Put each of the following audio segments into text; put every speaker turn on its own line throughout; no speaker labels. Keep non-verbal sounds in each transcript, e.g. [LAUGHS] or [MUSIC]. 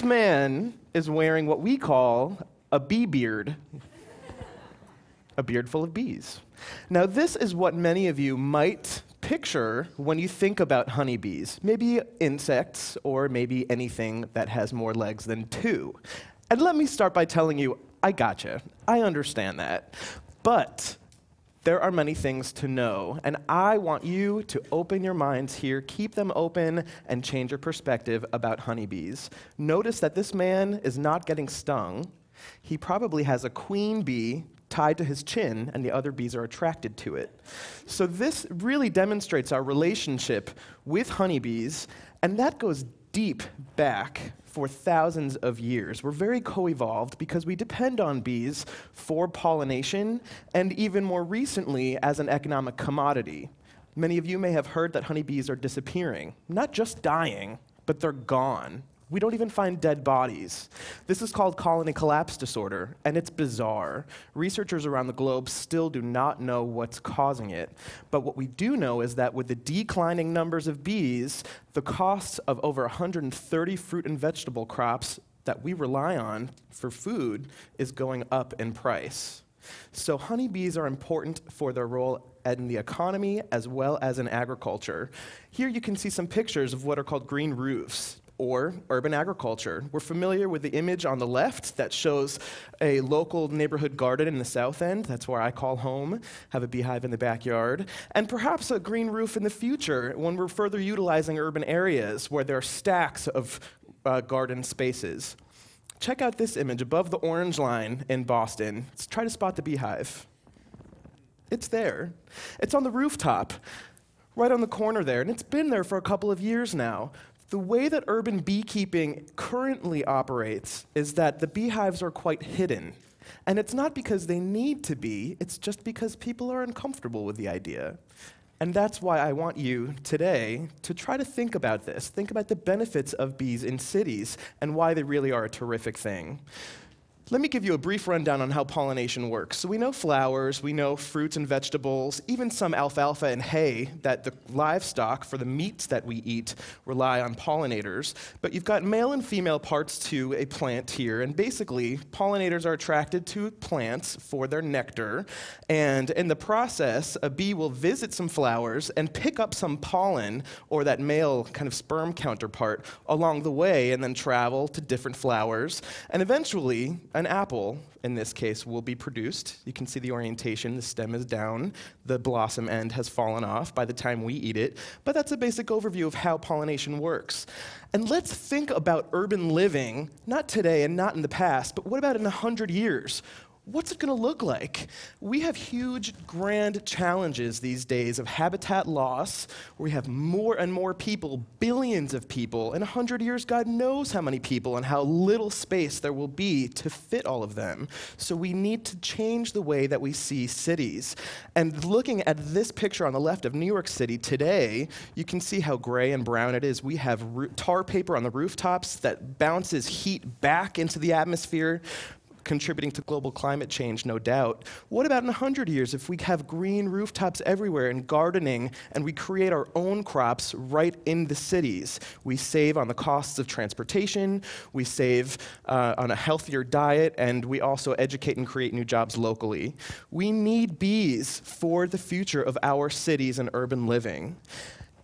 This man is wearing what we call a bee beard, a beard full of bees. Now, this is what many of you might picture when you think about honeybees. Maybe insects, or maybe anything that has more legs than two. And let me start by telling you, I gotcha. I understand that. But there are many things to know, and I want you to open your minds here, keep them open, and change your perspective about honeybees. Notice that this man is not getting stung. He probably has a queen bee tied to his chin, and the other bees are attracted to it. So, this really demonstrates our relationship with honeybees, and that goes deep back for thousands of years. We're very co evolved because we depend on bees for pollination and even more recently as an economic commodity. Many of you may have heard that honeybees are disappearing, not just dying, but they're gone. We don't even find dead bodies. This is called colony collapse disorder, and it's bizarre. Researchers around the globe still do not know what's causing it. But what we do know is that with the declining numbers of bees, the costs of over 130 fruit and vegetable crops that we rely on for food is going up in price. So, honeybees are important for their role in the economy as well as in agriculture. Here you can see some pictures of what are called green roofs or urban agriculture. We're familiar with the image on the left that shows a local neighborhood garden in the south end. That's where I call home, have a beehive in the backyard. And perhaps a green roof in the future when we're further utilizing urban areas where there are stacks of uh, garden spaces. Check out this image above the orange line in Boston. Let's try to spot the beehive. It's there. It's on the rooftop, right on the corner there, and it's been there for a couple of years now. The way that urban beekeeping currently operates is that the beehives are quite hidden. And it's not because they need to be, it's just because people are uncomfortable with the idea. And that's why I want you today to try to think about this. Think about the benefits of bees in cities and why they really are a terrific thing. Let me give you a brief rundown on how pollination works. So, we know flowers, we know fruits and vegetables, even some alfalfa and hay that the livestock for the meats that we eat rely on pollinators. But you've got male and female parts to a plant here, and basically, pollinators are attracted to plants for their nectar. And in the process, a bee will visit some flowers and pick up some pollen or that male kind of sperm counterpart along the way, and then travel to different flowers. And eventually, an apple, in this case, will be produced. You can see the orientation. The stem is down. The blossom end has fallen off by the time we eat it. But that's a basic overview of how pollination works. And let's think about urban living, not today and not in the past, but what about in 100 years? What's it going to look like? We have huge, grand challenges these days of habitat loss, where we have more and more people, billions of people. In 100 years, God knows how many people and how little space there will be to fit all of them. So we need to change the way that we see cities. And looking at this picture on the left of New York City today, you can see how gray and brown it is. We have tar paper on the rooftops that bounces heat back into the atmosphere contributing to global climate change, no doubt. What about in 100 years if we have green rooftops everywhere and gardening and we create our own crops right in the cities? We save on the costs of transportation, we save uh, on a healthier diet, and we also educate and create new jobs locally. We need bees for the future of our cities and urban living.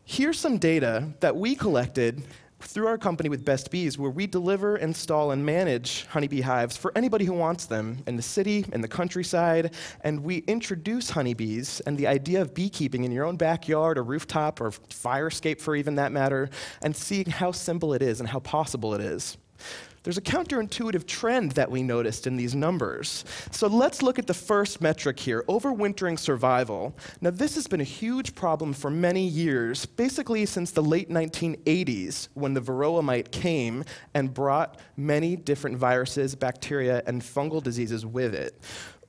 Here's some data that we collected through our company with Best Bees, where we deliver, install, and manage honeybee hives for anybody who wants them in the city, in the countryside, and we introduce honeybees and the idea of beekeeping in your own backyard or rooftop or fire escape for even that matter, and seeing how simple it is and how possible it is. There's a counterintuitive trend that we noticed in these numbers. So let's look at the first metric here overwintering survival. Now, this has been a huge problem for many years, basically since the late 1980s when the varroa mite came and brought many different viruses, bacteria, and fungal diseases with it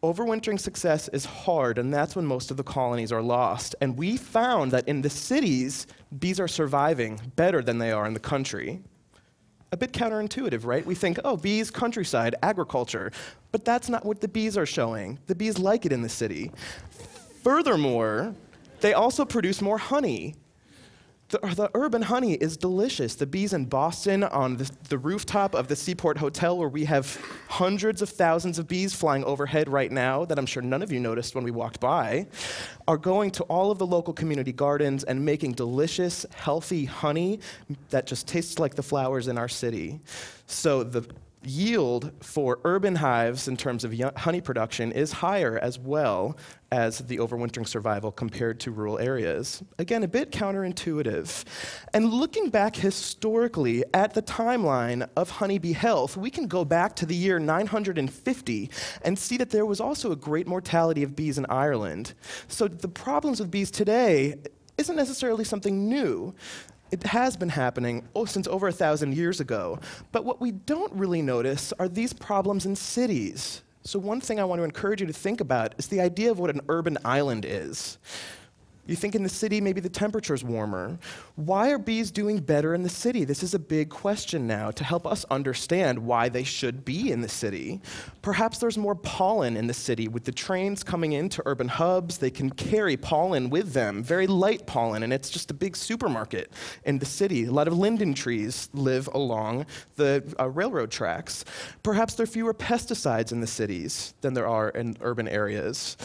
overwintering success is hard, and that's when most of the colonies are lost. And we found that in the cities, bees are surviving better than they are in the country a bit counterintuitive, right? We think, oh, bees, countryside, agriculture. But that's not what the bees are showing. The bees like it in the city. Furthermore, they also produce more honey. The, the, urban honey is delicious. The bees in Boston on the, the, rooftop of the Seaport Hotel, where we have hundreds of thousands of bees flying overhead right now, that I'm sure none of you noticed when we walked by, are going to all of the local community gardens and making delicious, healthy honey that just tastes like the flowers in our city. So the yield for urban hives in terms of honey production is higher as well as the overwintering survival compared to rural areas. Again, a bit counterintuitive. And looking back historically at the timeline of honeybee health, we can go back to the year 950 and see that there was also a great mortality of bees in Ireland. So the problems with bees today isn't necessarily something new. It has been happening oh, since over a thousand years ago. But what we don't really notice are these problems in cities. So, one thing I want to encourage you to think about is the idea of what an urban island is. You think in the city, maybe the temperature's warmer. Why are bees doing better in the city? This is a big question now to help us understand why they should be in the city. Perhaps there's more pollen in the city. With the trains coming into urban hubs, they can carry pollen with them, very light pollen, and it's just a big supermarket in the city. A lot of linden trees live along the uh, railroad tracks. Perhaps there are fewer pesticides in the cities than there are in urban areas.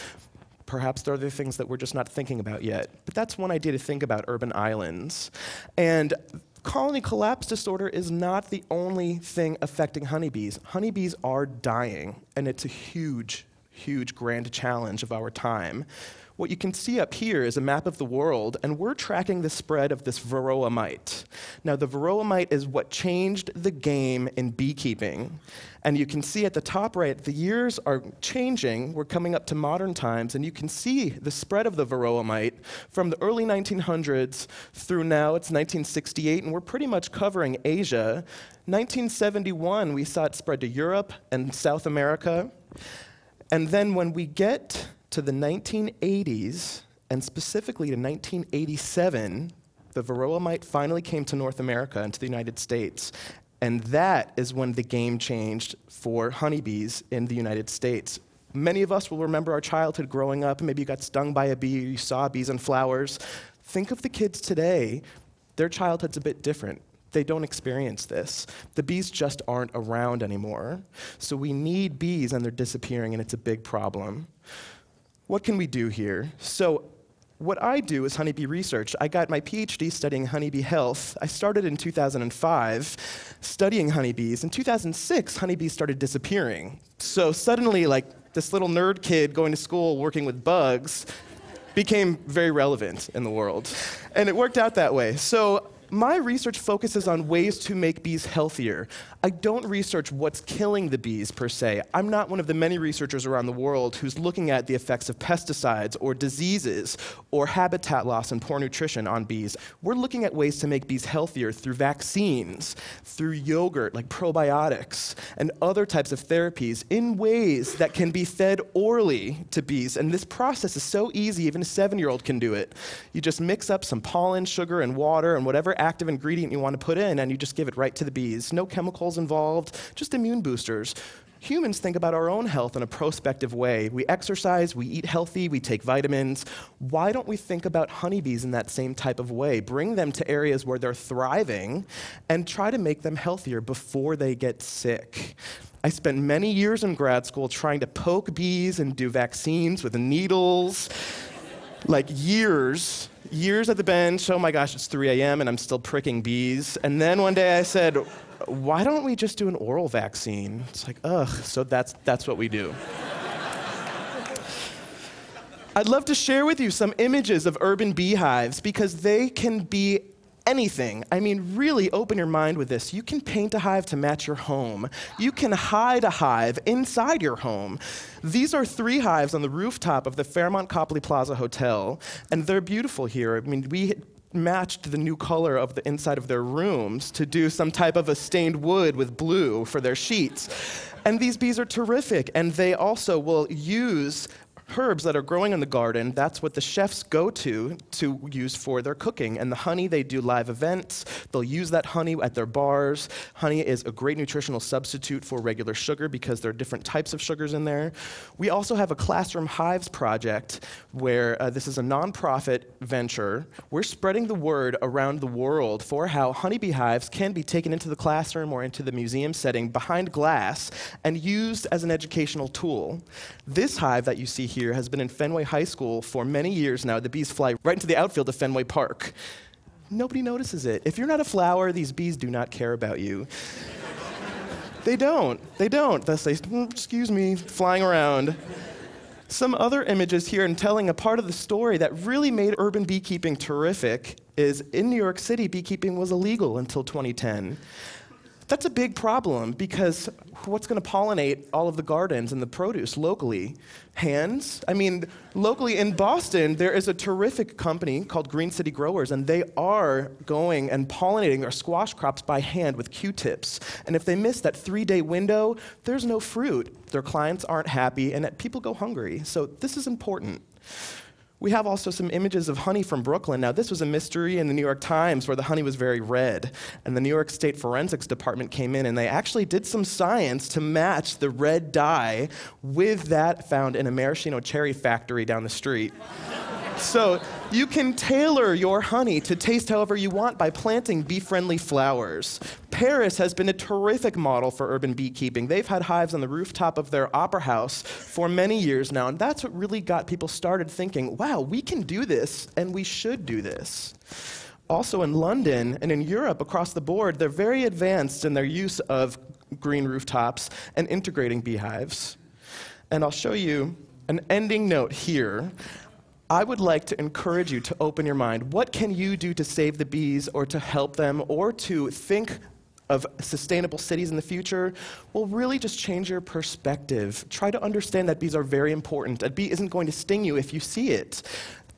Perhaps there are other things that we're just not thinking about yet. But that's one idea to think about urban islands. And colony collapse disorder is not the only thing affecting honeybees. Honeybees are dying, and it's a huge, huge grand challenge of our time. What you can see up here is a map of the world, and we're tracking the spread of this varroa mite. Now, the varroa mite is what changed the game in beekeeping. And you can see at the top right, the years are changing. We're coming up to modern times, and you can see the spread of the varroa mite from the early 1900s through now. It's 1968, and we're pretty much covering Asia. 1971, we saw it spread to Europe and South America. And then when we get to the 1980s, and specifically to 1987, the varroa mite finally came to North America and to the United States. And that is when the game changed for honeybees in the United States. Many of us will remember our childhood growing up. Maybe you got stung by a bee, you saw bees and flowers. Think of the kids today, their childhood's a bit different. They don't experience this. The bees just aren't around anymore. So we need bees, and they're disappearing, and it's a big problem what can we do here? So what I do is honeybee research. I got my PhD studying honeybee health. I started in 2005 studying honeybees. In 2006, honeybees started disappearing. So suddenly, like this little nerd kid going to school working with bugs became very relevant in the world. And it worked out that way. So my research focuses on ways to make bees healthier. I don't research what's killing the bees per se. I'm not one of the many researchers around the world who's looking at the effects of pesticides or diseases or habitat loss and poor nutrition on bees. We're looking at ways to make bees healthier through vaccines, through yogurt like probiotics, and other types of therapies in ways that can be fed orally to bees. And this process is so easy, even a seven year old can do it. You just mix up some pollen, sugar, and water, and whatever active ingredient you want to put in, and you just give it right to the bees. No chemicals involved, just immune boosters. Humans think about our own health in a prospective way. We exercise, we eat healthy, we take vitamins. Why don't we think about honeybees in that same type of way? Bring them to areas where they're thriving and try to make them healthier before they get sick. I spent many years in grad school trying to poke bees and do vaccines with needles, like years years at the bench. Oh my gosh, it's 3 a.m. and I'm still pricking bees. And then one day I said, why don't we just do an oral vaccine? It's like, ugh, so that's, that's what we do. I'd love to share with you some images of urban beehives because they can be anything. I mean, really open your mind with this. You can paint a hive to match your home. You can hide a hive inside your home. These are three hives on the rooftop of the Fairmont Copley Plaza Hotel, and they're beautiful here. I mean, we matched the new color of the inside of their rooms to do some type of a stained wood with blue for their sheets. And these bees are terrific, and they also will use herbs that are growing in the garden, that's what the chefs go to to use for their cooking. And the honey, they do live events. They'll use that honey at their bars. Honey is a great nutritional substitute for regular sugar because there are different types of sugars in there. We also have a classroom hives project where uh, this is a nonprofit venture. We're spreading the word around the world for how honeybee hives can be taken into the classroom or into the museum setting behind glass and used as an educational tool. This hive that you see here has been in Fenway High School for many years now. The bees fly right into the outfield of Fenway Park. Nobody notices it. If you're not a flower, these bees do not care about you. [LAUGHS] they don't. They don't. They'll say, "Mm, excuse me, flying around. Some other images here and telling a part of the story that really made urban beekeeping terrific is in New York City, beekeeping was illegal until 2010. That's a big problem because what's going to pollinate all of the gardens and the produce locally? Hands? I mean, locally in Boston, there is a terrific company called Green City Growers, and they are going and pollinating their squash crops by hand with Q tips. And if they miss that three day window, there's no fruit. Their clients aren't happy, and people go hungry. So, this is important. We have also some images of honey from Brooklyn. Now, this was a mystery in the New York Times where the honey was very red. And the New York State Forensics Department came in and they actually did some science to match the red dye with that found in a maraschino cherry factory down the street. So you can tailor your honey to taste however you want by planting bee friendly flowers. Paris has been a terrific model for urban beekeeping. They've had hives on the rooftop of their opera house for many years now, and that's what really got people started thinking wow, we can do this, and we should do this. Also, in London and in Europe across the board, they're very advanced in their use of green rooftops and integrating beehives. And I'll show you an ending note here. I would like to encourage you to open your mind. What can you do to save the bees or to help them or to think of sustainable cities in the future? Well, really just change your perspective. Try to understand that bees are very important. A bee isn't going to sting you if you see it.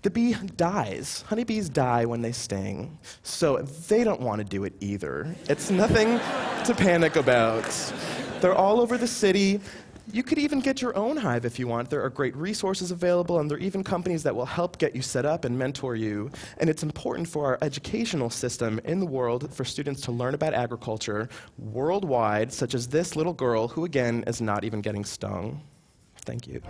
The bee dies. Honeybees die when they sting. So they don't want to do it either. It's nothing to panic about. They're all over the city. You could even get your own hive if you want. There are great resources available, and there are even companies that will help get you set up and mentor you. And it's important for our educational system in the world for students to learn about agriculture worldwide, such as this little girl who, again, is not even getting stung. Thank you.